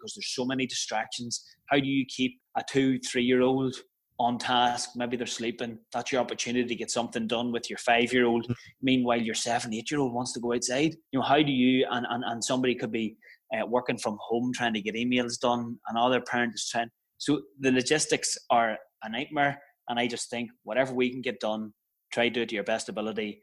because there's so many distractions. How do you keep a two, three year old on task? Maybe they're sleeping. That's your opportunity to get something done with your five year old. Mm-hmm. Meanwhile, your seven, eight year old wants to go outside. You know, how do you, and, and, and somebody could be uh, working from home trying to get emails done, and other parents trying. So the logistics are a nightmare. And I just think whatever we can get done, try to do it to your best ability.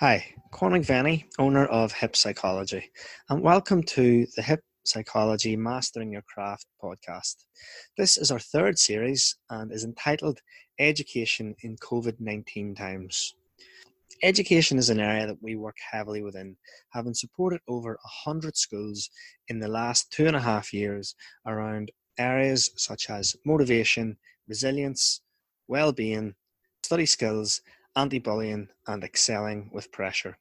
Hi, Cormac Venny, owner of Hip Psychology, and welcome to the Hip Psychology Mastering Your Craft podcast. This is our third series and is entitled Education in COVID 19 Times. Education is an area that we work heavily within, having supported over 100 schools in the last two and a half years around areas such as motivation, resilience, well being, study skills, anti bullying, and excelling with pressure.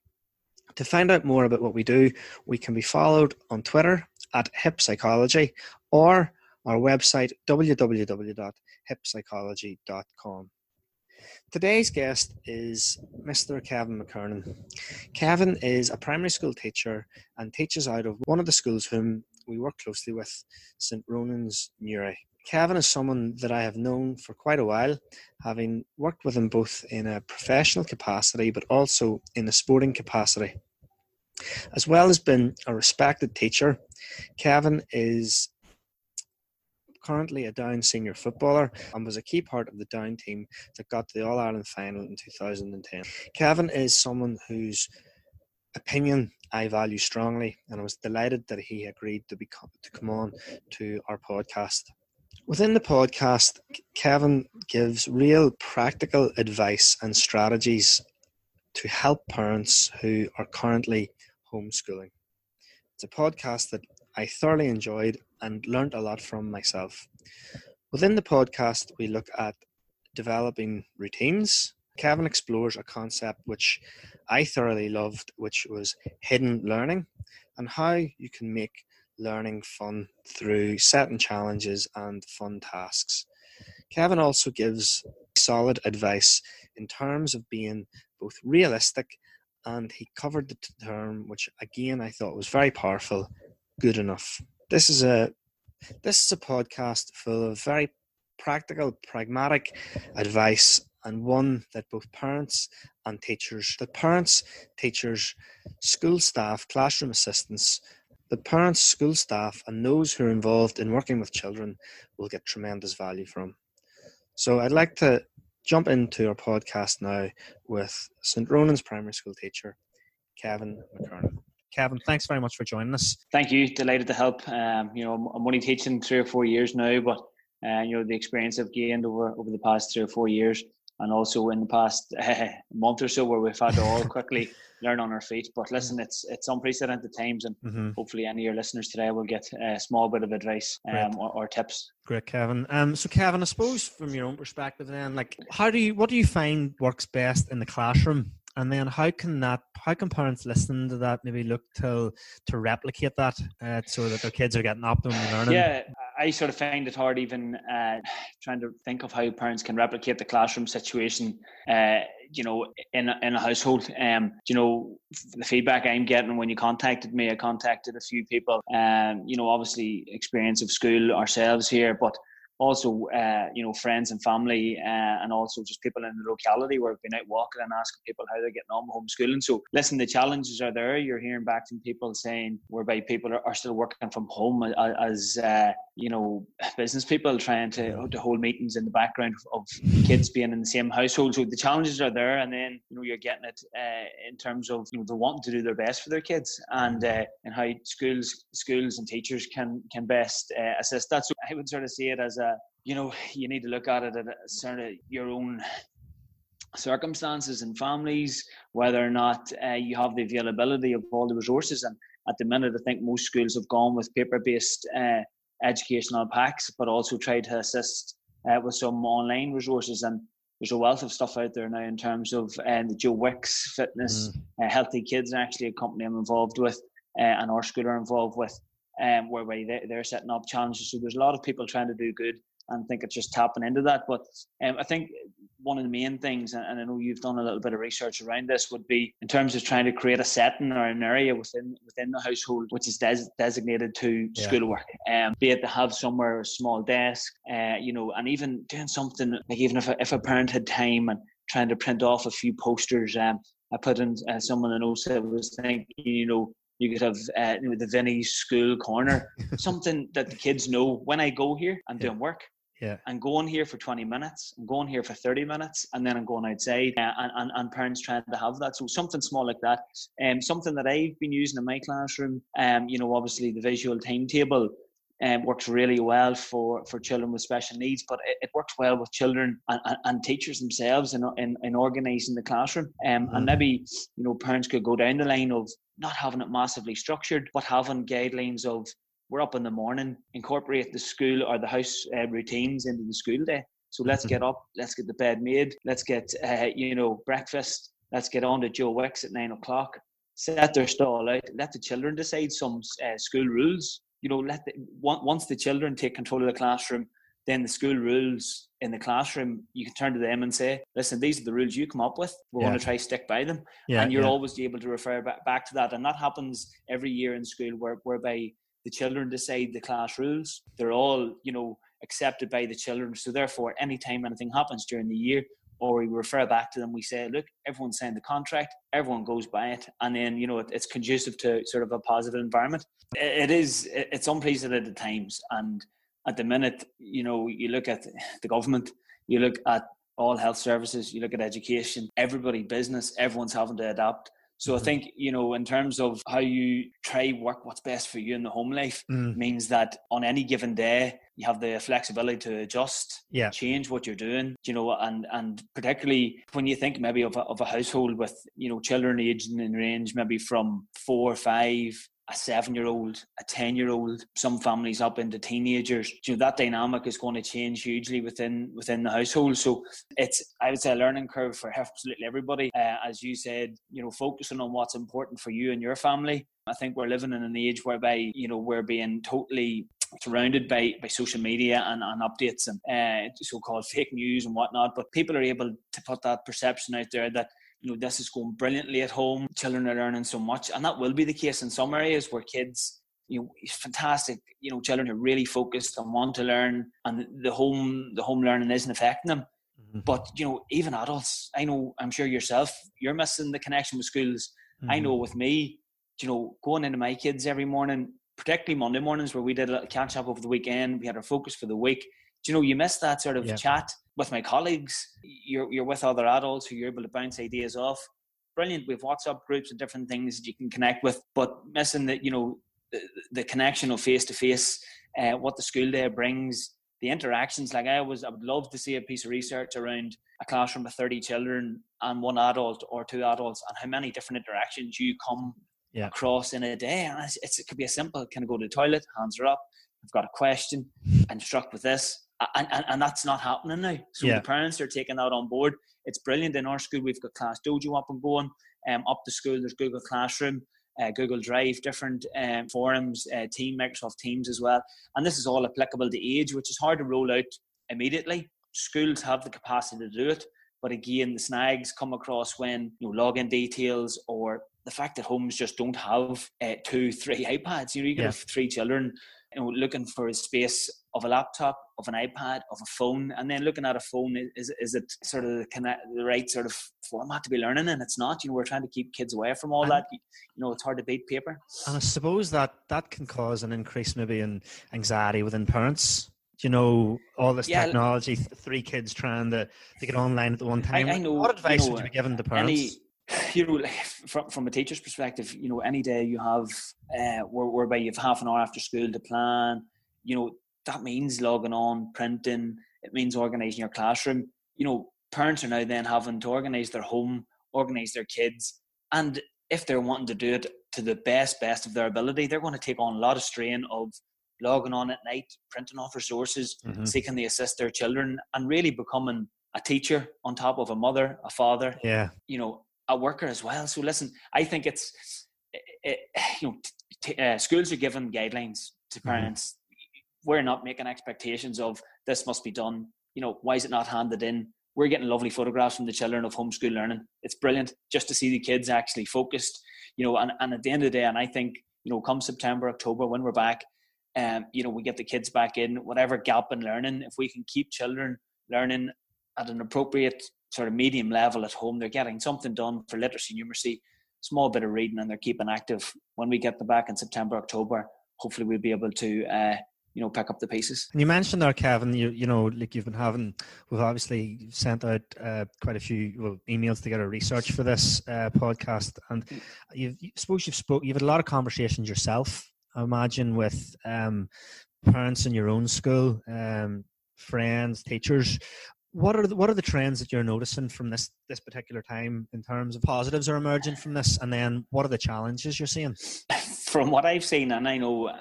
To find out more about what we do, we can be followed on Twitter at Hip Psychology or our website www.hippsychology.com. Today's guest is Mr. Kevin McKernan. Kevin is a primary school teacher and teaches out of one of the schools whom we work closely with, St. Ronan's Newry. Kevin is someone that I have known for quite a while, having worked with him both in a professional capacity but also in a sporting capacity. As well as being a respected teacher, Kevin is currently a Down senior footballer and was a key part of the Down team that got to the All Ireland final in 2010. Kevin is someone whose opinion I value strongly, and I was delighted that he agreed to be to come on to our podcast. Within the podcast, Kevin gives real practical advice and strategies to help parents who are currently homeschooling. It's a podcast that I thoroughly enjoyed and learned a lot from myself. Within the podcast, we look at developing routines. Kevin explores a concept which I thoroughly loved, which was hidden learning, and how you can make learning fun through setting challenges and fun tasks. Kevin also gives solid advice in terms of being both realistic and he covered the term which again I thought was very powerful good enough. This is a this is a podcast full of very practical pragmatic advice and one that both parents and teachers the parents teachers school staff classroom assistants the parents, school staff, and those who are involved in working with children will get tremendous value from. So I'd like to jump into our podcast now with St. Ronan's primary school teacher, Kevin McKernan. Kevin, thanks very much for joining us. Thank you. Delighted to help. Um, you know, I'm only teaching three or four years now, but uh, you know the experience I've gained over over the past three or four years and also in the past uh, month or so where we've had to all quickly learn on our feet. But listen, it's it's unprecedented times, and mm-hmm. hopefully, any of your listeners today will get a small bit of advice um, or, or, tips. Great, Kevin. Um, so Kevin, I suppose from your own perspective, then, like, how do you what do you find works best in the classroom? And then how can that how can parents listen to that maybe look to to replicate that uh, so that their kids are getting optimum learning? Yeah, I sort of find it hard even uh, trying to think of how parents can replicate the classroom situation. Uh, you know, in a, in a household. Um, you know, the feedback I'm getting when you contacted me, I contacted a few people. Um, you know, obviously experience of school ourselves here, but also uh, you know friends and family uh, and also just people in the locality where I've been out walking and asking people how they're getting on with homeschooling. So listen the challenges are there. You're hearing back from people saying whereby people are, are still working from home as uh, you know business people trying to, to hold meetings in the background of kids being in the same household. So the challenges are there and then you know you're getting it uh, in terms of you know they're wanting to do their best for their kids and uh, and how schools schools and teachers can can best uh, assist that. So I would sort of see it as a you know you need to look at it at sort of your own circumstances and families, whether or not uh, you have the availability of all the resources. And at the minute, I think most schools have gone with paper-based uh, educational packs, but also tried to assist uh, with some online resources. And there's a wealth of stuff out there now in terms of uh, the Joe Wicks Fitness, mm. Uh, Healthy Kids, actually a company I'm involved with, uh, and our school are involved with um, whereby they, they're setting up challenges. So there's a lot of people trying to do good and think it's just tapping into that. But um, I think one of the main things, and I know you've done a little bit of research around this, would be in terms of trying to create a setting or an area within within the household which is des- designated to yeah. schoolwork. Um, be it to have somewhere a small desk, uh, you know, and even doing something like even if a, if a parent had time and trying to print off a few posters. Um, I put in uh, someone I know said was thinking, you know, you could have uh, you know, the Vinny school corner, something that the kids know when I go here, I'm yeah. doing work. Yeah. I'm going here for 20 minutes, I'm going here for 30 minutes, and then I'm going outside. Uh, and, and, and parents trying to have that. So something small like that. Um, something that I've been using in my classroom, um, you know, obviously the visual timetable um, works really well for, for children with special needs, but it, it works well with children and, and, and, teachers themselves in, in, in organising the classroom. Um, mm-hmm. And maybe, you know, parents could go down the line of not having it massively structured, but having guidelines of we're up in the morning, incorporate the school or the house uh, routines into the school day. So let's mm-hmm. get up, let's get the bed made, let's get, uh, you know, breakfast, let's get on to Joe Wicks at nine o'clock, set their stall out, let the children decide some uh, school rules you know, let the, once the children take control of the classroom, then the school rules in the classroom, you can turn to them and say, listen, these are the rules you come up with. We yeah. going to try stick by them. Yeah, and you're yeah. always able to refer back, back to that. And that happens every year in school where, whereby the children decide the class rules. They're all, you know, accepted by the children. So therefore, anytime anything happens during the year, or we refer back to them. We say, look, everyone signed the contract, everyone goes by it, and then you know it, it's conducive to sort of a positive environment. it, it is it's unprecedented times, and at the minute, you know, you look at the government, you look at all health services, you look at education, everybody, business, everyone's having to adapt. So mm-hmm. I think, you know, in terms of how you try work what's best for you in the home life mm. means that on any given day you have the flexibility to adjust, yeah. change what you're doing, you know, and and particularly when you think maybe of a, of a household with, you know, children aging in range maybe from four, five, a seven year old, a 10 year old, some families up into teenagers, you know, that dynamic is going to change hugely within within the household. So it's, I would say, a learning curve for absolutely everybody. Uh, as you said, you know, focusing on what's important for you and your family. I think we're living in an age whereby, you know, we're being totally surrounded by, by social media and, and updates and uh, so-called fake news and whatnot. But people are able to put that perception out there that you know, this is going brilliantly at home. Children are learning so much, and that will be the case in some areas where kids, you know, fantastic, you know, children are really focused and want to learn, and the home, the home learning isn't affecting them. Mm-hmm. But you know, even adults, I know, I'm sure yourself, you're missing the connection with schools. Mm-hmm. I know with me, you know, going into my kids every morning, particularly Monday mornings where we did a catch up over the weekend, we had our focus for the week. Do you know, you miss that sort of yeah. chat with my colleagues, you're, you're with other adults who you're able to bounce ideas off. Brilliant. We have WhatsApp groups and different things that you can connect with, but missing that, you know, the, the connection of face to face, what the school day brings, the interactions. Like I was, I would love to see a piece of research around a classroom of 30 children and one adult or two adults and how many different interactions you come yeah. across in a day. And it could be a simple, kind of go to the toilet, hands are up, I've got a question, I'm struck with this and, and, and that's not happening now. So yeah. the parents are taking that on board. It's brilliant. In our school, we've got Class Dojo up and going. Um, up the school, there's Google Classroom, uh, Google Drive, different um, forums, uh, Team, Microsoft Teams as well. And this is all applicable to age, which is hard to roll out immediately. Schools have the capacity to do it, but again, the snags come across when you know login details or the fact that homes just don't have uh, two, three iPads. You know, you can yeah. have three children you know, looking for a space of a laptop, of an iPad, of a phone, and then looking at a phone is is it sort of the right sort of format to be learning and It's not. You know, we're trying to keep kids away from all and, that. You know, it's hard to beat paper. And I suppose that that can cause an increase maybe in anxiety within parents. You know, all this yeah, technology, three kids trying to, to get online at the one time. I, I know, what advice you know, would you be giving to parents? Any, you know, from, from a teacher's perspective, you know, any day you have, uh, where, whereby you have half an hour after school to plan, you know, that means logging on, printing, it means organising your classroom. You know, parents are now then having to organise their home, organise their kids, and if they're wanting to do it to the best, best of their ability, they're going to take on a lot of strain of logging on at night, printing off resources, mm-hmm. seeking to assist their children, and really becoming a teacher on top of a mother, a father. Yeah. You know, a worker as well. So listen, I think it's it, you know t- uh, schools are given guidelines to mm-hmm. parents. We're not making expectations of this must be done. You know, why is it not handed in? we're getting lovely photographs from the children of homeschool learning. It's brilliant just to see the kids actually focused, you know, and, and at the end of the day, and I think, you know, come September, October, when we're back, um, you know, we get the kids back in, whatever gap in learning, if we can keep children learning at an appropriate sort of medium level at home, they're getting something done for literacy, numeracy, small bit of reading, and they're keeping active. When we get them back in September, October, hopefully we'll be able to uh, you know pick up the pieces. And you mentioned there, Kevin. You you know like you've been having we've obviously sent out uh, quite a few well, emails to get a research for this uh, podcast, and mm. you've you, suppose you've spoke you've had a lot of conversations yourself. I imagine with um, parents in your own school, um, friends, teachers. What are the, what are the trends that you're noticing from this this particular time in terms of positives are emerging from this, and then what are the challenges you're seeing? From what I've seen, and I know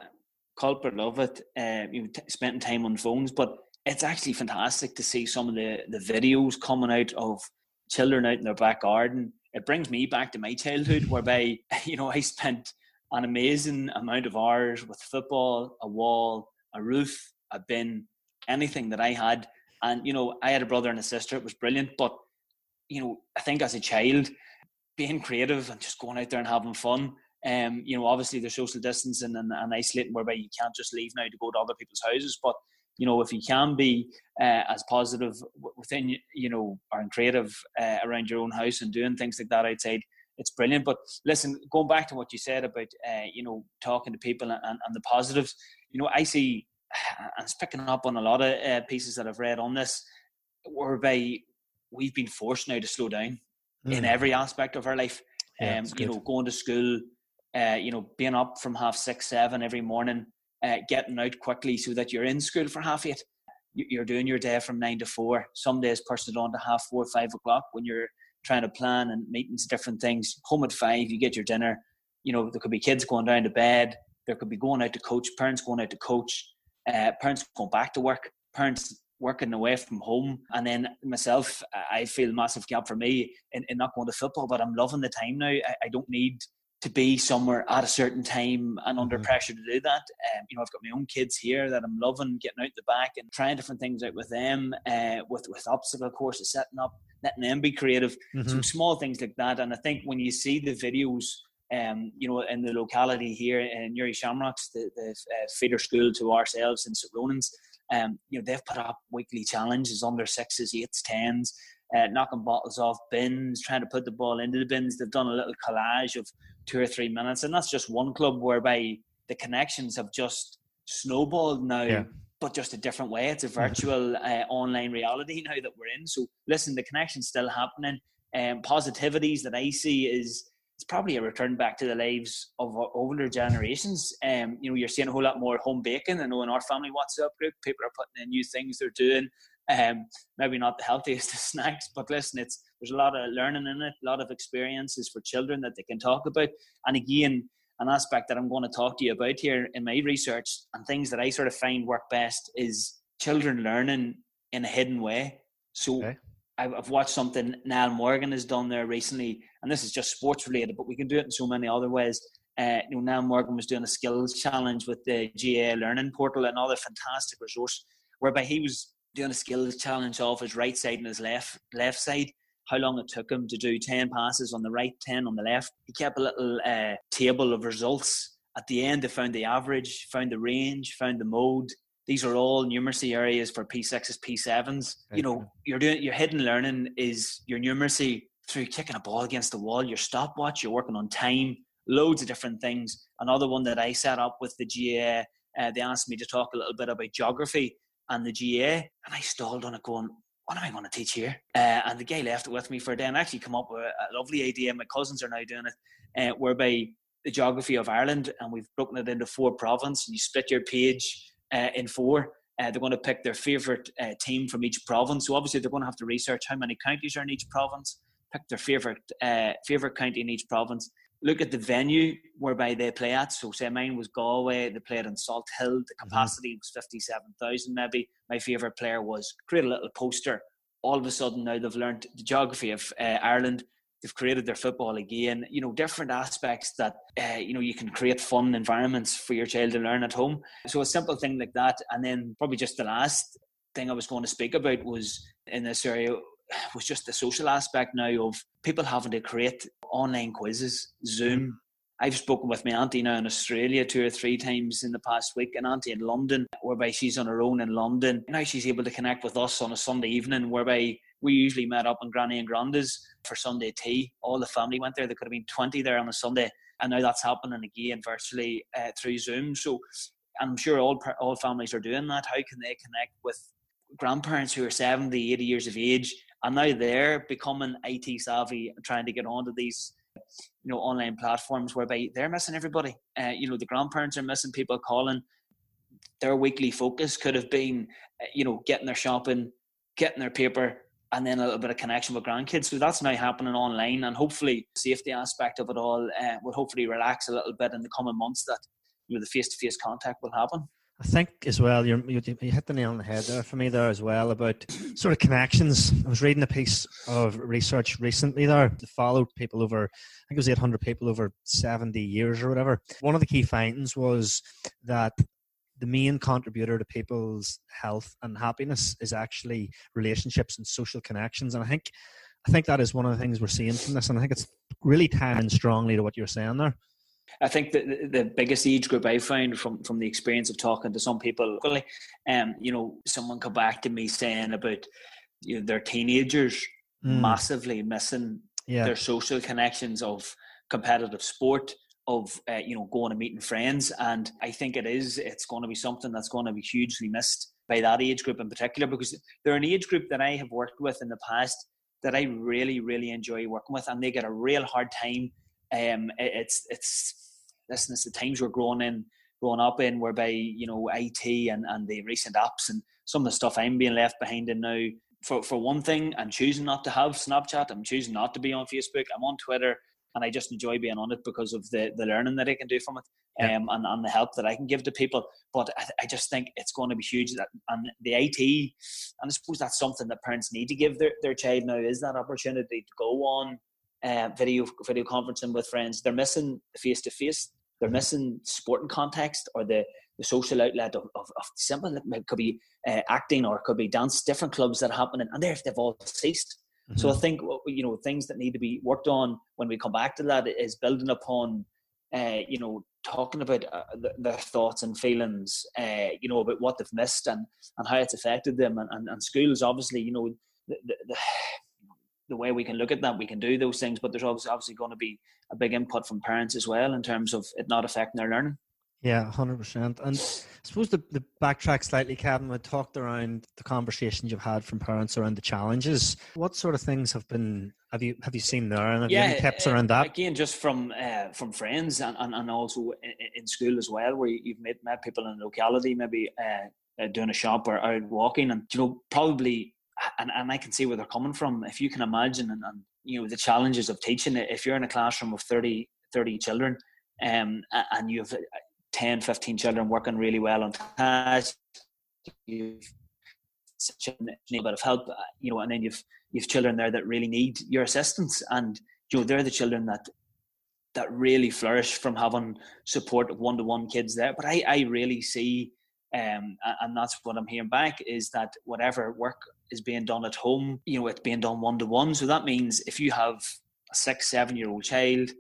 culprit love it. Uh, you t- spending time on phones, but it's actually fantastic to see some of the the videos coming out of children out in their back garden. It brings me back to my childhood, whereby you know I spent an amazing amount of hours with football, a wall, a roof, a bin, anything that I had. And you know, I had a brother and a sister. It was brilliant, but you know, I think as a child, being creative and just going out there and having fun um, you know, obviously there's social distancing and, and isolating whereby you can't just leave now to go to other people's houses. But you know, if you can be uh, as positive within, you know, or creative uh, around your own house and doing things like that outside, it's brilliant. But listen, going back to what you said about, uh, you know, talking to people and, and, the positives, you know, I see, and it's picking up on a lot of uh, pieces that I've read on this, whereby we've been forced now to slow down mm. in every aspect of our life. Yeah, um, you know, going to school, uh, you know, being up from half six, seven every morning, uh, getting out quickly so that you're in school for half eight. You're doing your day from nine to four. Some days pushing it on to half four, five o'clock when you're trying to plan and meetings, different things. Home at five, you get your dinner. You know, there could be kids going down to bed. There could be going out to coach, parents going out to coach, uh, parents going back to work, parents working away from home. And then myself, I feel massive gap for me in, in not going to football, but I'm loving the time now. I, I don't need to be somewhere at a certain time and under mm-hmm. pressure to do that. Um, you know, I've got my own kids here that I'm loving getting out the back and trying different things out with them, uh, with with obstacle courses, setting up, letting them be creative, mm-hmm. some small things like that. And I think when you see the videos, um, you know, in the locality here in Newry Shamrocks, the, the uh, feeder school to ourselves in St. Ronan's, um, you know, they've put up weekly challenges under sixes, eights, tens. Uh, knocking bottles off bins, trying to put the ball into the bins. They've done a little collage of two or three minutes. And that's just one club whereby the connections have just snowballed now, yeah. but just a different way. It's a virtual uh, online reality now that we're in. So listen, the connection's still happening. Um, positivities that I see is it's probably a return back to the lives of older generations. Um, you know, you're seeing a whole lot more home baking. I know in our family WhatsApp group, people are putting in new things they're doing. Um, maybe not the healthiest of snacks, but listen, it's there's a lot of learning in it, a lot of experiences for children that they can talk about. And again, an aspect that I'm going to talk to you about here in my research and things that I sort of find work best is children learning in a hidden way. So okay. I've watched something Niall Morgan has done there recently, and this is just sports related, but we can do it in so many other ways. Uh, you know, Niall Morgan was doing a skills challenge with the GAA Learning Portal, another fantastic resource, whereby he was doing a skills challenge off his right side and his left left side. How long it took him to do ten passes on the right, ten on the left. He kept a little uh, table of results. At the end, they found the average, found the range, found the mode. These are all numeracy areas for P6s, P7s. You know, you're doing your hidden learning is your numeracy through kicking a ball against the wall, your stopwatch, you're working on time, loads of different things. Another one that I set up with the GAA, uh, they asked me to talk a little bit about geography and the GAA, and I stalled on it going, what am I going to teach here? Uh, and the guy left it with me for a day and actually come up with a lovely idea. My cousins are now doing it, uh, whereby the geography of Ireland, and we've broken it into four provinces, you split your page uh, in four. Uh, they're going to pick their favourite uh, team from each province. So obviously they're going to have to research how many counties are in each province, pick their favourite uh, favourite county in each province, look at the venue whereby they play at. So, say mine was Galway, they played in Salt Hill, the mm-hmm. capacity was 57,000 maybe. My favourite player was create a little poster. All of a sudden, now they've learned the geography of uh, Ireland. They've created their football again. You know, different aspects that, uh, you know, you can create fun environments for your child to learn at home. So, a simple thing like that. And then, probably just the last thing I was going to speak about was in this area was just the social aspect now of people having to create online quizzes, Zoom. I've spoken with my auntie now in Australia two or three times in the past week, and auntie in London, whereby she's on her own in London. Now she's able to connect with us on a Sunday evening, whereby we usually met up in Granny and Granda's for Sunday tea. All the family went there. There could have been 20 there on a Sunday. And now that's happening again virtually uh, through Zoom. So I'm sure all, all families are doing that. How can they connect with grandparents who are 70, 80 years of age and now they're becoming IT savvy and trying to get onto these you know online platforms whereby they're missing everybody. Uh, you know the grandparents are missing people calling. Their weekly focus could have been, uh, you know, getting their shopping, getting their paper, and then a little bit of connection with grandkids. So that's now happening online, and hopefully, the safety aspect of it all uh, will hopefully relax a little bit in the coming months. That you know the face to face contact will happen. I think as well, you you hit the nail on the head there for me there as well about sort of connections. I was reading a piece of research recently there that followed people over, I think it was 800 people over 70 years or whatever. One of the key findings was that the main contributor to people's health and happiness is actually relationships and social connections. And I think, I think that is one of the things we're seeing from this. And I think it's really tying strongly to what you're saying there. I think that the biggest age group I found from from the experience of talking to some people, locally, um, you know, someone come back to me saying about you know, their teenagers mm. massively missing yeah. their social connections of competitive sport, of uh, you know going and meeting friends, and I think it is it's going to be something that's going to be hugely missed by that age group in particular because they're an age group that I have worked with in the past that I really really enjoy working with, and they get a real hard time um, it, it's it's listen, it's the times we're growing in, growing up in, whereby you know IT and and the recent apps and some of the stuff I'm being left behind in now. For for one thing, I'm choosing not to have Snapchat. I'm choosing not to be on Facebook. I'm on Twitter and I just enjoy being on it because of the, the learning that I can do from it yeah. um, and, and the help that I can give to people. But I, I, just think it's going to be huge. That and the IT, and I suppose that's something that parents need to give their, their child now is that opportunity to go on uh, video video conferencing with friends. They're missing face to face. They're missing sporting context or the, the social outlet of, of, of simple. It could be uh, acting or it could be dance. Different clubs that are happening, and they've they've all ceased. Mm-hmm. So I think you know things that need to be worked on when we come back to that is building upon, uh, you know, talking about uh, their thoughts and feelings, uh, you know, about what they've missed and, and how it's affected them. And, and, and schools, obviously, you know, the, the, the way we can look at that, we can do those things, but there's obviously, obviously going to be a big input from parents as well in terms of it not affecting their learning. Yeah, hundred percent. And I suppose the, the backtrack slightly, Kevin, we talked around the conversations you've had from parents around the challenges. What sort of things have been have you have you seen there, and have yeah, you any tips around that? Again, just from uh, from friends and, and, and also in, in, school as well, where you've met met people in the locality, maybe uh, uh, doing a shop or out walking, and you know probably and, and I can see where they're coming from. If you can imagine, and, and you know the challenges of teaching it. If you're in a classroom of 30, 30 children, um, and you have uh, 10, 15 children working really well on tasks, you've such a bit of help, uh, you know, and then you've you've children there that really need your assistance, and you know they're the children that that really flourish from having support of one to one kids there. But I, I really see um, and that's what I'm hearing back is that whatever work is being done at home, you know, it's being done one to one. So that means if you have a six, seven year old child,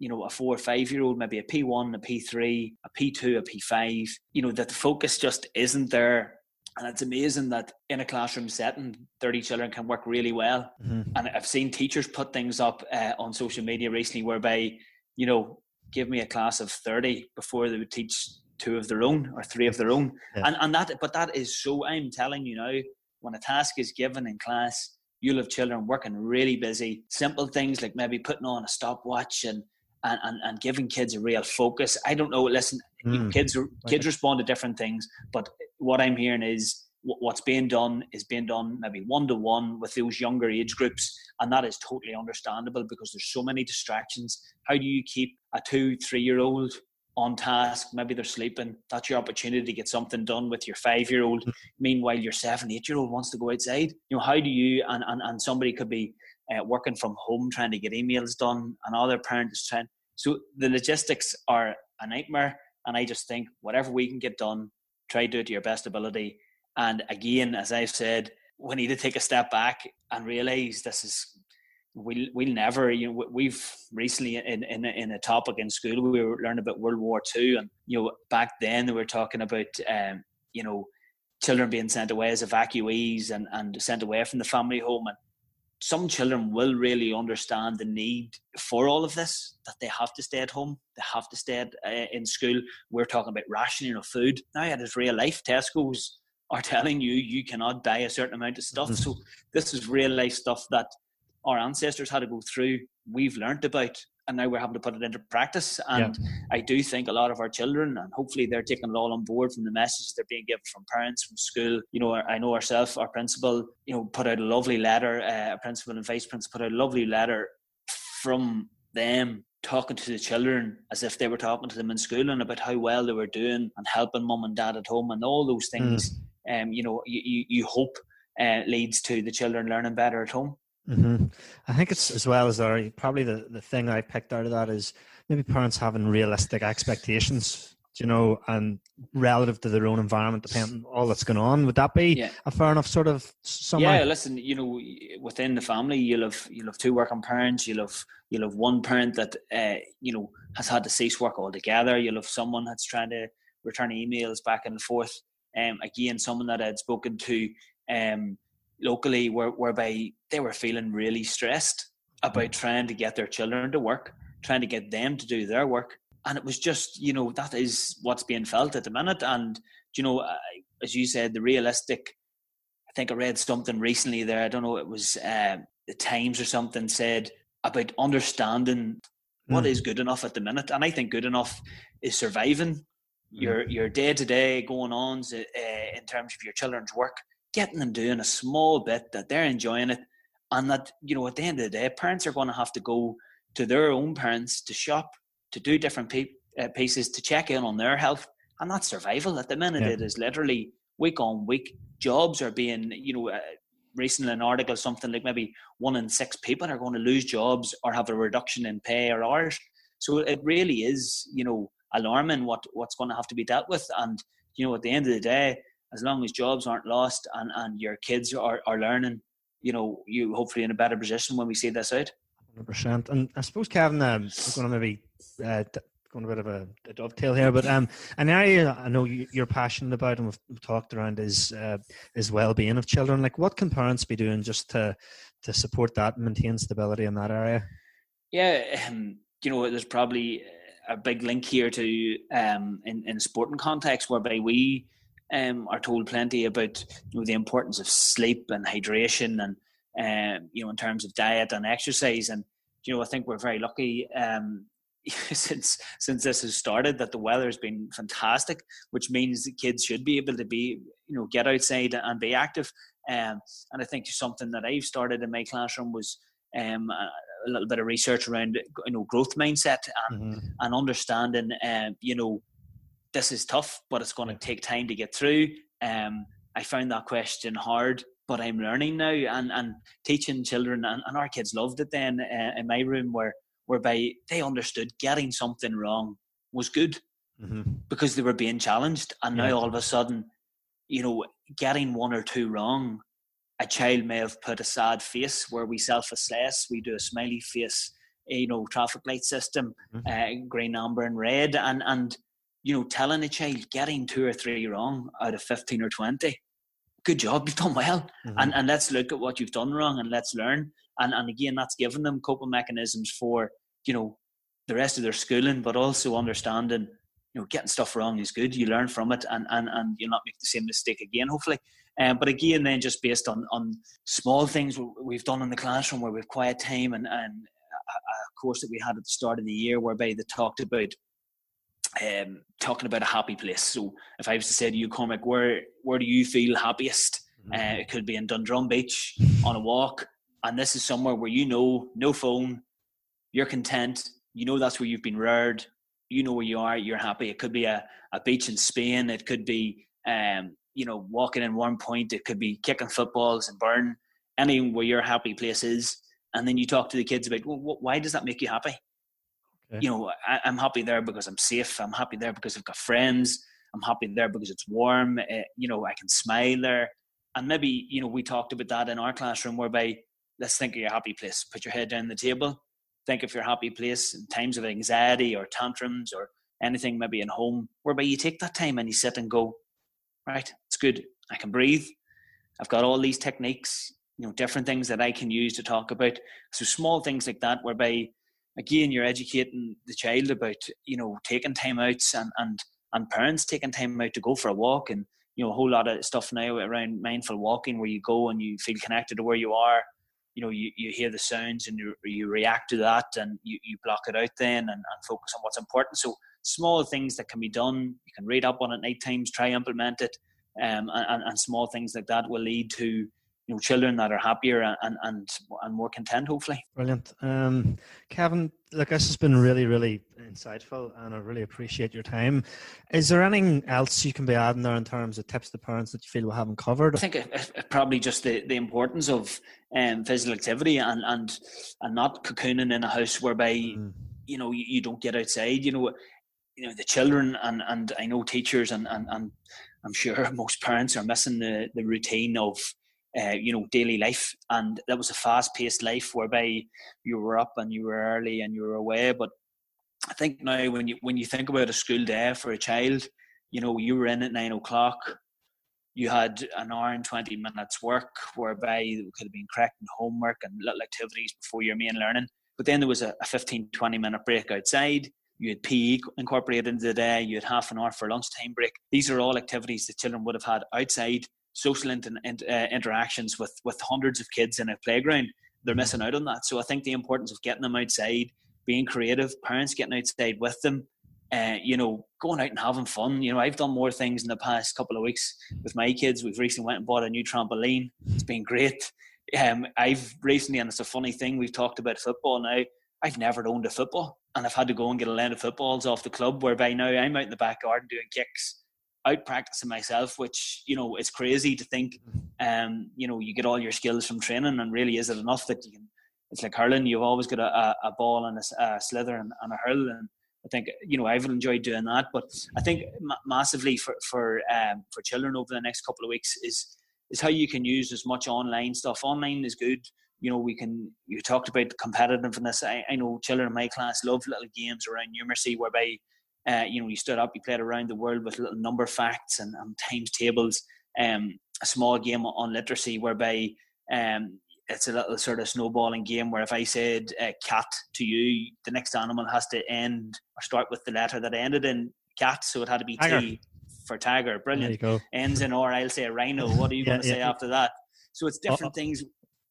you know, a four or five year old, maybe a P1, a P3, a P2, a P5, you know, that the focus just isn't there. And it's amazing that in a classroom setting, 30 children can work really well. Mm-hmm. And I've seen teachers put things up uh, on social media recently whereby, you know, give me a class of 30 before they would teach two of their own or three of their own. Yeah. And and that but that is so I'm telling you now, when a task is given in class, you'll have children working really busy. Simple things like maybe putting on a stopwatch and and, and, and giving kids a real focus. I don't know. Listen, mm. kids kids respond to different things, but what I'm hearing is what's being done is being done maybe one to one with those younger age groups, and that is totally understandable because there's so many distractions. How do you keep a two, three year old on task. Maybe they're sleeping. That's your opportunity to get something done with your five year old. Mm-hmm. Meanwhile, your seven, eight year old wants to go outside. You know, how do you, and, and, and somebody could be uh, working from home trying to get emails done, and other parents trying. So the logistics are a nightmare. And I just think whatever we can get done, try to do it to your best ability. And again, as I've said, we need to take a step back and realize this is we'll we'll never you know we've recently in in in a topic in school we were learning about World War Two and you know back then they were talking about um, you know children being sent away as evacuees and and sent away from the family home. And some children will really understand the need for all of this that they have to stay at home they have to stay at, uh, in school. We're talking about rationing of food. Now it is real life tesco's are telling you you cannot buy a certain amount of stuff. Mm-hmm. so this is real life stuff that our ancestors had to go through, we've learned about, and now we're having to put it into practice. And yeah. I do think a lot of our children, and hopefully they're taking it all on board from the messages they're being given from parents, from school. You know, I know ourselves, our principal, you know, put out a lovely letter. Uh, a principal and vice principal put out a lovely letter from them talking to the children as if they were talking to them in school and about how well they were doing and helping mum and dad at home and all those things. Mm. Um, you know, you, you, you hope uh, leads to the children learning better at home. Mm-hmm. I think it's as well as there. Probably the, the thing I picked out of that is maybe parents having realistic expectations, you know, and relative to their own environment, depending on all that's going on. Would that be yeah. a fair enough sort of summary? Yeah, listen, you know, within the family, you'll have you'll have two working parents. You'll have you'll have one parent that uh, you know has had to cease work altogether. You'll have someone that's trying to return emails back and forth. Um, again, someone that I'd spoken to. Um, locally where, whereby they were feeling really stressed about mm. trying to get their children to work, trying to get them to do their work. And it was just, you know, that is what's being felt at the minute. And, you know, as you said, the realistic, I think I read something recently there, I don't know, it was uh, the Times or something said about understanding what mm. is good enough at the minute. And I think good enough is surviving mm. your your day to day going on uh, in terms of your children's work getting them doing a small bit that they're enjoying it. And that you know at the end of the day parents are going to have to go to their own parents to shop to do different pe- uh, pieces to check in on their health. And that's survival at the minute. Yeah. it is literally week on week. Jobs are being you know uh, recently an article something like maybe one in six people are going to lose jobs or have a reduction in pay or hours. So it really is you know alarming what what's going to have to be dealt with. And you know at the end of the day as long as jobs aren't lost and, and your kids are, are learning, you know, you hopefully in a better position when we see this out. 100%. And I suppose, Kevin, um, I'm going to maybe uh, going a bit of a, a, dovetail here, but um, an area I know you're passionate about and we've talked around is uh, is well-being of children. Like, what can parents be doing just to to support that and maintain stability in that area? Yeah, um, you know, there's probably a big link here to um, in in sporting context whereby we um, are told plenty about you know, the importance of sleep and hydration and um, you know in terms of diet and exercise and you know I think we're very lucky um, since since this has started that the weather has been fantastic which means the kids should be able to be you know get outside and be active um, and I think something that I've started in my classroom was um, a little bit of research around you know growth mindset and, mm-hmm. and understanding um, you know this is tough, but it's going to take time to get through. Um, I found that question hard, but I'm learning now and, and teaching children, and, and our kids loved it then uh, in my room, where whereby they understood getting something wrong was good mm-hmm. because they were being challenged. And yeah. now all of a sudden, you know, getting one or two wrong, a child may have put a sad face where we self assess, we do a smiley face, you know, traffic light system, mm-hmm. uh, green, amber, and red. And, and you know, telling a child getting two or three wrong out of 15 or 20, good job, you've done well. Mm-hmm. And, and let's look at what you've done wrong and let's learn. And, and again, that's giving them coping mechanisms for, you know, the rest of their schooling, but also understanding, you know, getting stuff wrong is good. You learn from it and, and, and you'll not make the same mistake again, hopefully. Um, but again, then just based on, on small things we've done in the classroom where we've quiet time and, and a, a course that we had at the start of the year whereby they talked about um, talking about a happy place. So if I was to say to you, Cormac, where where do you feel happiest? Mm-hmm. Uh, it could be in Dundrum Beach on a walk, and this is somewhere where you know no phone, you're content. You know that's where you've been reared. You know where you are. You're happy. It could be a, a beach in Spain. It could be um, you know walking in one Warrenpoint. It could be kicking footballs in Burren. Anywhere where your happy place is, and then you talk to the kids about well, why does that make you happy? Yeah. You know, I, am happy there because I'm safe. I'm happy there because I've got friends. I'm happy there because it's warm. Uh, you know, I can smile there. And maybe, you know, we talked about that in our classroom whereby let's think of your happy place. Put your head down the table. Think of your happy place in times of anxiety or tantrums or anything maybe in home, whereby you take that time and you sit and go, right, it's good. I can breathe. I've got all these techniques, you know, different things that I can use to talk about. So small things like that, whereby again you're educating the child about, you know, taking time outs and and and parents taking time out to go for a walk and you know a whole lot of stuff now around mindful walking where you go and you feel connected to where you are. You know you, you hear the sounds and you, you react to that and you, you block it out then and, and focus on what's important. So small things that can be done you can read up on it night times try implement it um, and, and small things like that will lead to you know children that are happier and and, and more content hopefully. Brilliant. Um, kevin look this has been really really insightful and i really appreciate your time. Is there anything else you can be adding there in terms of tips to parents that you feel we haven't covered? I think it, it, probably just the, the importance of um, physical activity and and and not cocooning in a house whereby mm. you know you, you don't get outside. You know you know the children and and i know teachers and and, and i'm sure most parents are missing the the routine of uh, you know daily life. And that was a fast paced life whereby you were up and you were early and you were away. But i think now when you when you think about a school day for a child you know you were in at nine o'clock. You had an hour and 20 minutes work whereby it could have been cracking homework and little activities before your main learning. But then there was a, a 15 20 minute break outside. You had PE incorporated into the day, you had half an hour for lunchtime break. These are all activities that children would have had outside social inter- uh, interactions with with hundreds of kids in a playground. They're mm-hmm. missing out on that. So i think the importance of getting them outside being creative parents getting outside with them uh, you know going out and having fun. You know i've done more things in the past couple of weeks with my kids. We've recently went and bought a new trampoline. It's been great. Um, i've recently and it's a funny thing we've talked about football now. I've never owned a football and i've had to go and get a load of footballs off the club whereby now i'm out in the back garden doing kicks out practicing myself, which you know it's crazy to think. Um, you know, you get all your skills from training, and really, is it enough that you can? It's like hurling. You've always got a, a ball and a, a sliotar and, and, a hurl, and I think you know I've enjoyed doing that. But I think massively for for um, for children over the next couple of weeks is is how you can use as much online stuff. Online is good. You know, we can. You talked about competitiveness. I, I know children in my class love little games around numeracy, whereby uh, you know, you stood up, you played around the world with little number facts and, and times tables. Um, a small game on literacy whereby um, it's a little sort of snowballing game where if I said uh, cat to you, the next animal has to end or start with the letter that ended in cat. So it had to be tiger. T for tiger. Brilliant. Ends in or, I'll say a rhino. What are you yeah, going to yeah. say after that? So it's different uh, things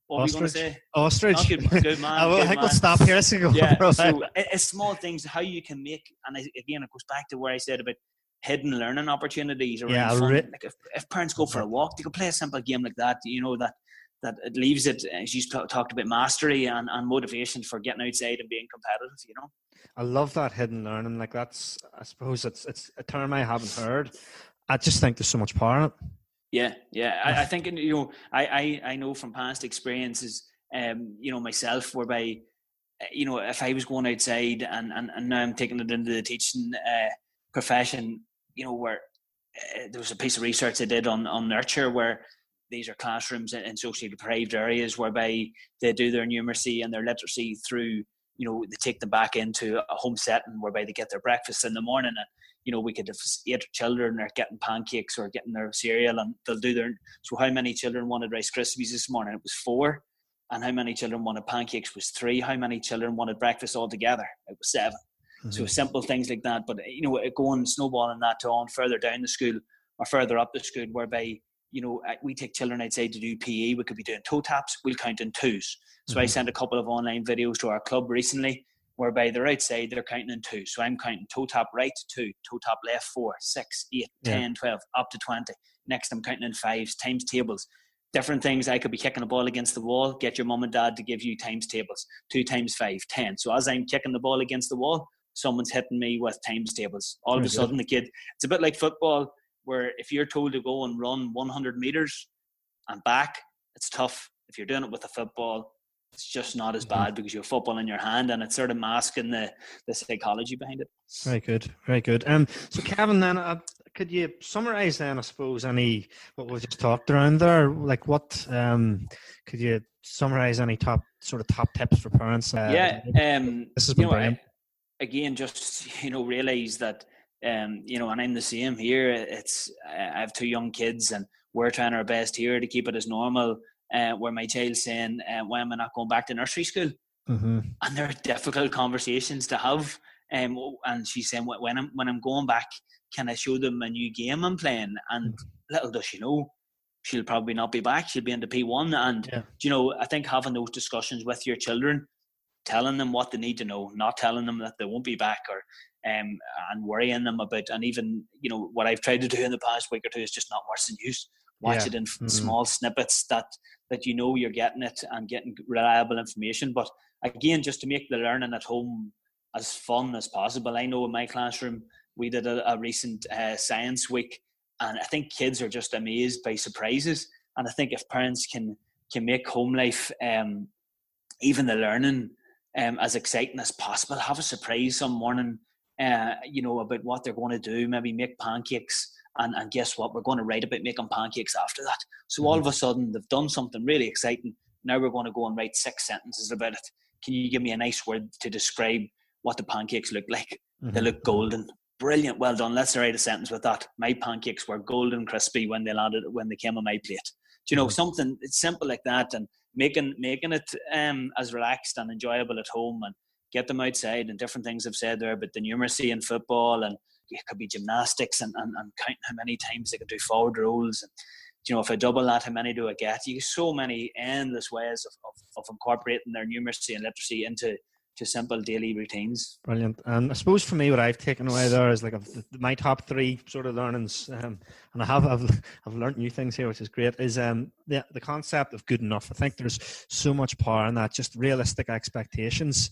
what ostrich. you going to say? Ostrich. Oh, good, good man. I, will, I think we'll stop here. Let's go. Yeah. so it's small things, how you can make, and again, it goes back to where I said about hidden learning opportunities around yeah, fun. Re- like if, if parents go for a walk, they can play a simple game like that. You know that that it leaves it as you talked about mastery and, and motivation for getting outside and being competitive. You know. I love that hidden learning. Like that's, I suppose it's it's a term I haven't heard. I just think there's so much power in it. Yeah, yeah. I, I think you know, I, I I know from past experiences um, you know, myself, whereby, uh, you know, if I was going outside and, and, and now I'm taking it into the teaching uh, profession, you know, where uh, there was a piece of research I did on, on nurture where these are classrooms in, in socially deprived areas whereby they do their numeracy and their literacy through, you know, they take them back into a home setting whereby they get their breakfast in the morning and, you know, we could have eight children are getting pancakes or getting their cereal and they'll do their, so how many children wanted Rice Krispies this morning? It was four and how many children wanted pancakes was three. How many children wanted breakfast altogether? It was 7 mm-hmm. So simple things like that. But you know, going snowballing that to on further down the school or further up the school, whereby you know we take children outside to do PE. We could be doing toe taps. We'll count in twos. So mm-hmm. I sent a couple of online videos to our club recently, whereby they're outside, they're counting in two. So I'm counting toe tap right two, toe tap left four, six, eight, yeah. 10, 12, up to twenty. Next, I'm counting in fives, times tables different things. I could be kicking a ball against the wall, get your mum and dad to give you times tables, two times five, ten. So as I'm kicking the ball against the wall, someone's hitting me with times tables. All of a sudden, the kid, it's a bit like football, where if you're told to go and run 100 meters and back, it's tough. If you're doing it with a football, it's just not as mm-hmm. bad because you have football in your hand and it's sort of masking the, the psychology behind it. Very good, very good. Um, so Kevin, then uh, could you summarize then, I suppose, any what we just talked around there? Like, what um, could you summarize any top sort of top tips for parents? Uh, yeah, um, this has been you know, I, again, just you know, realize that um, you know, and I'm the same here. It's I have two young kids, and we're trying our best here to keep it as normal. Uh, where my child's saying, uh, "Why am I not going back to nursery school?" Mm-hmm. And they're difficult conversations to have. Um, and she's saying, "When I'm when I'm going back, can I show them a new game I'm playing?" And mm-hmm. little does she know, she'll probably not be back. She'll be in the P1. And, yeah. you know, I think having those discussions with your children, telling them what they need to know, not telling them that they won't be back or um, and worrying them about, and even, you know, what I've tried to do in the past week or two is just not worse than use. Watch yeah. it in mm-hmm. small snippets that that you know you're getting it and getting reliable information. But again, just to make the learning at home as fun as possible. I know in my classroom we did a, a recent uh, science week and I think kids are just amazed by surprises. And I think if parents can can make home life, um, even the learning, um, as exciting as possible, have a surprise some morning, uh, you know, about what they're going to do. Maybe make pancakes, and and guess what? We're going to write about making pancakes after that. So mm-hmm. all of a sudden, they've done something really exciting. Now we're going to go and write six sentences about it. Can you give me a nice word to describe what the pancakes look like? Mm-hmm. They look golden brilliant, well done. Let's write a sentence with that. My pancakes were golden crispy when they landed when they came on my plate. Do you know mm-hmm. something it's simple like that, and making making it um, as relaxed and enjoyable at home, and get them outside and different things I've said there. But the numeracy in football, and it could be gymnastics, and, and, and counting how many times they can do forward rolls, and you know if I double that, how many do I get? You so many endless ways of, of, of incorporating their numeracy and literacy into to simple daily routines. Brilliant. And I suppose for me, what I've taken away there is like my top three sort of learnings, um, and I have I've I've learned new things here, which is great. Is um the the concept of good enough. I think there's so much power in that. Just realistic expectations,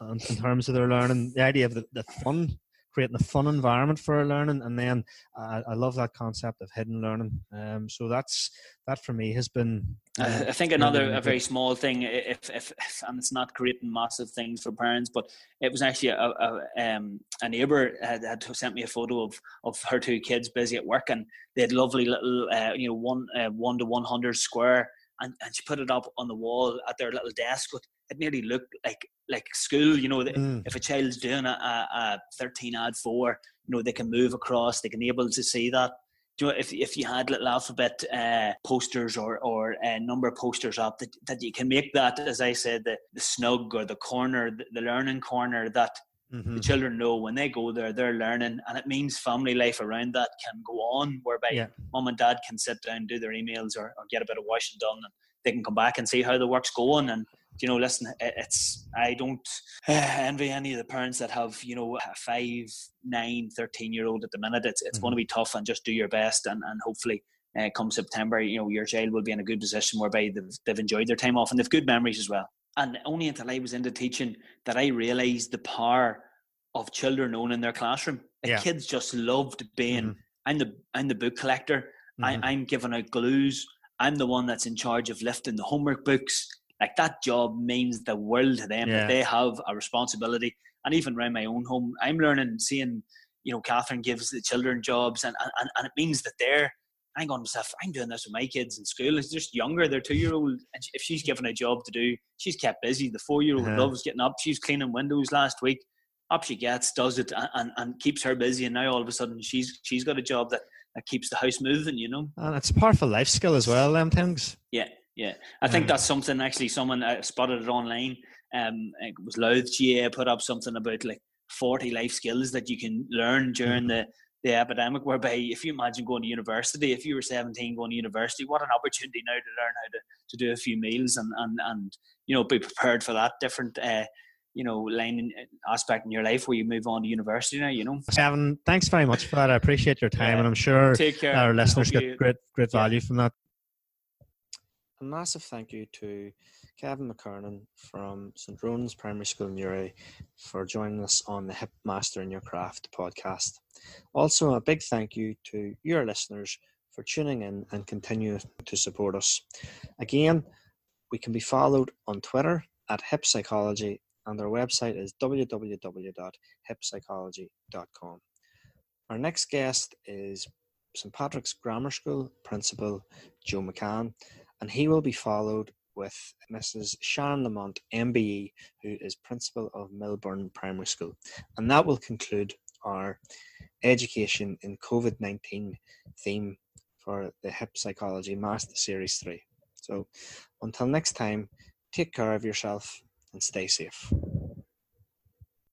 in terms of their learning, the idea of the, the fun creating a fun environment for learning. And then uh, I love that concept of hidden learning. Um, so that's that for me has been. Uh, I think another a very small thing, if, if, if, and it's not creating massive things for parents, but it was actually a, a, um, a neighbour had, had, sent me a photo of, of her two kids busy at work, and they had lovely little, uh, you know, one uh, one to one hundred square and, and she put it up on the wall at their little desk. But it nearly looked like like school. You know, mm. if a child's doing a, a, 13 ad four, you know, they can move across. They can able to see that. You know, if if you had little alphabet uh, posters or or uh, number posters up, that, that you can make that, as I said, the, the snug or the corner, the, the learning corner that Mm-hmm. The children know when they go there, they're learning, and it means family life around that can go on, whereby yeah. mom and dad can sit down, do their emails, or, or, get a bit of washing done, and they can come back and see how the work's going. And you know, listen, it's I don't envy any of the parents that have you know a five, nine, 13 year old at the minute. It's it's mm-hmm. going to be tough, and just do your best, and and hopefully. Uh, come September, you know your child will be in a good position whereby they've, they've enjoyed their time off and they've good memories as well. And only until I was into teaching that I realized the power of children owning their classroom. The yeah. kids just loved being. Mm-hmm. I'm the I'm the book collector. Mm-hmm. I, I'm giving out glues. I'm the one that's in charge of lifting the homework books. Like that job means the world to them. Yeah. They have a responsibility. And even around my own home, I'm learning, seeing, you know, Catherine gives the children jobs, and and, and it means that they're I'm going to myself, I'm doing this with my kids in school. It's just younger, they're two year old. And if she's given a job to do, she's kept busy. The four year old uh-huh. loves getting up. She's cleaning windows last week. Up she gets, does it, and, and keeps her busy. And now all of a sudden, she's she's got a job that, that keeps the house moving. You know, and it's a powerful life skill as well. Them things. Yeah, yeah. I think that's something actually. Someone uh, spotted it online. Um, it was Louth GAA put up something about like forty life skills that you can learn during mm-hmm. the the epidemic whereby if you imagine going to university if you were 17 going to university what an opportunity now to learn how to, to do a few meals and, and and you know be prepared for that different uh, you know line aspect in your life where you move on to university now you know Kevin thanks very much for that I appreciate your time yeah. and I'm sure our listeners get great great value yeah. from that a massive thank you to Kevin McKernan from St. Ronan's Primary School in Newry for joining us on the Hip Master in Your Craft podcast. Also, a big thank you to your listeners for tuning in and continue to support us. Again, we can be followed on Twitter at Hip Psychology, and our website is www.hippsychology.com. Our next guest is St Patrick's Grammar School Principal Joe McCann, and he will be followed with Mrs. Sharon Lamont, MBE, who is Principal of Millburn Primary School. And that will conclude our education in COVID 19 theme for the Hip Psychology Master Series 3. So until next time, take care of yourself and stay safe.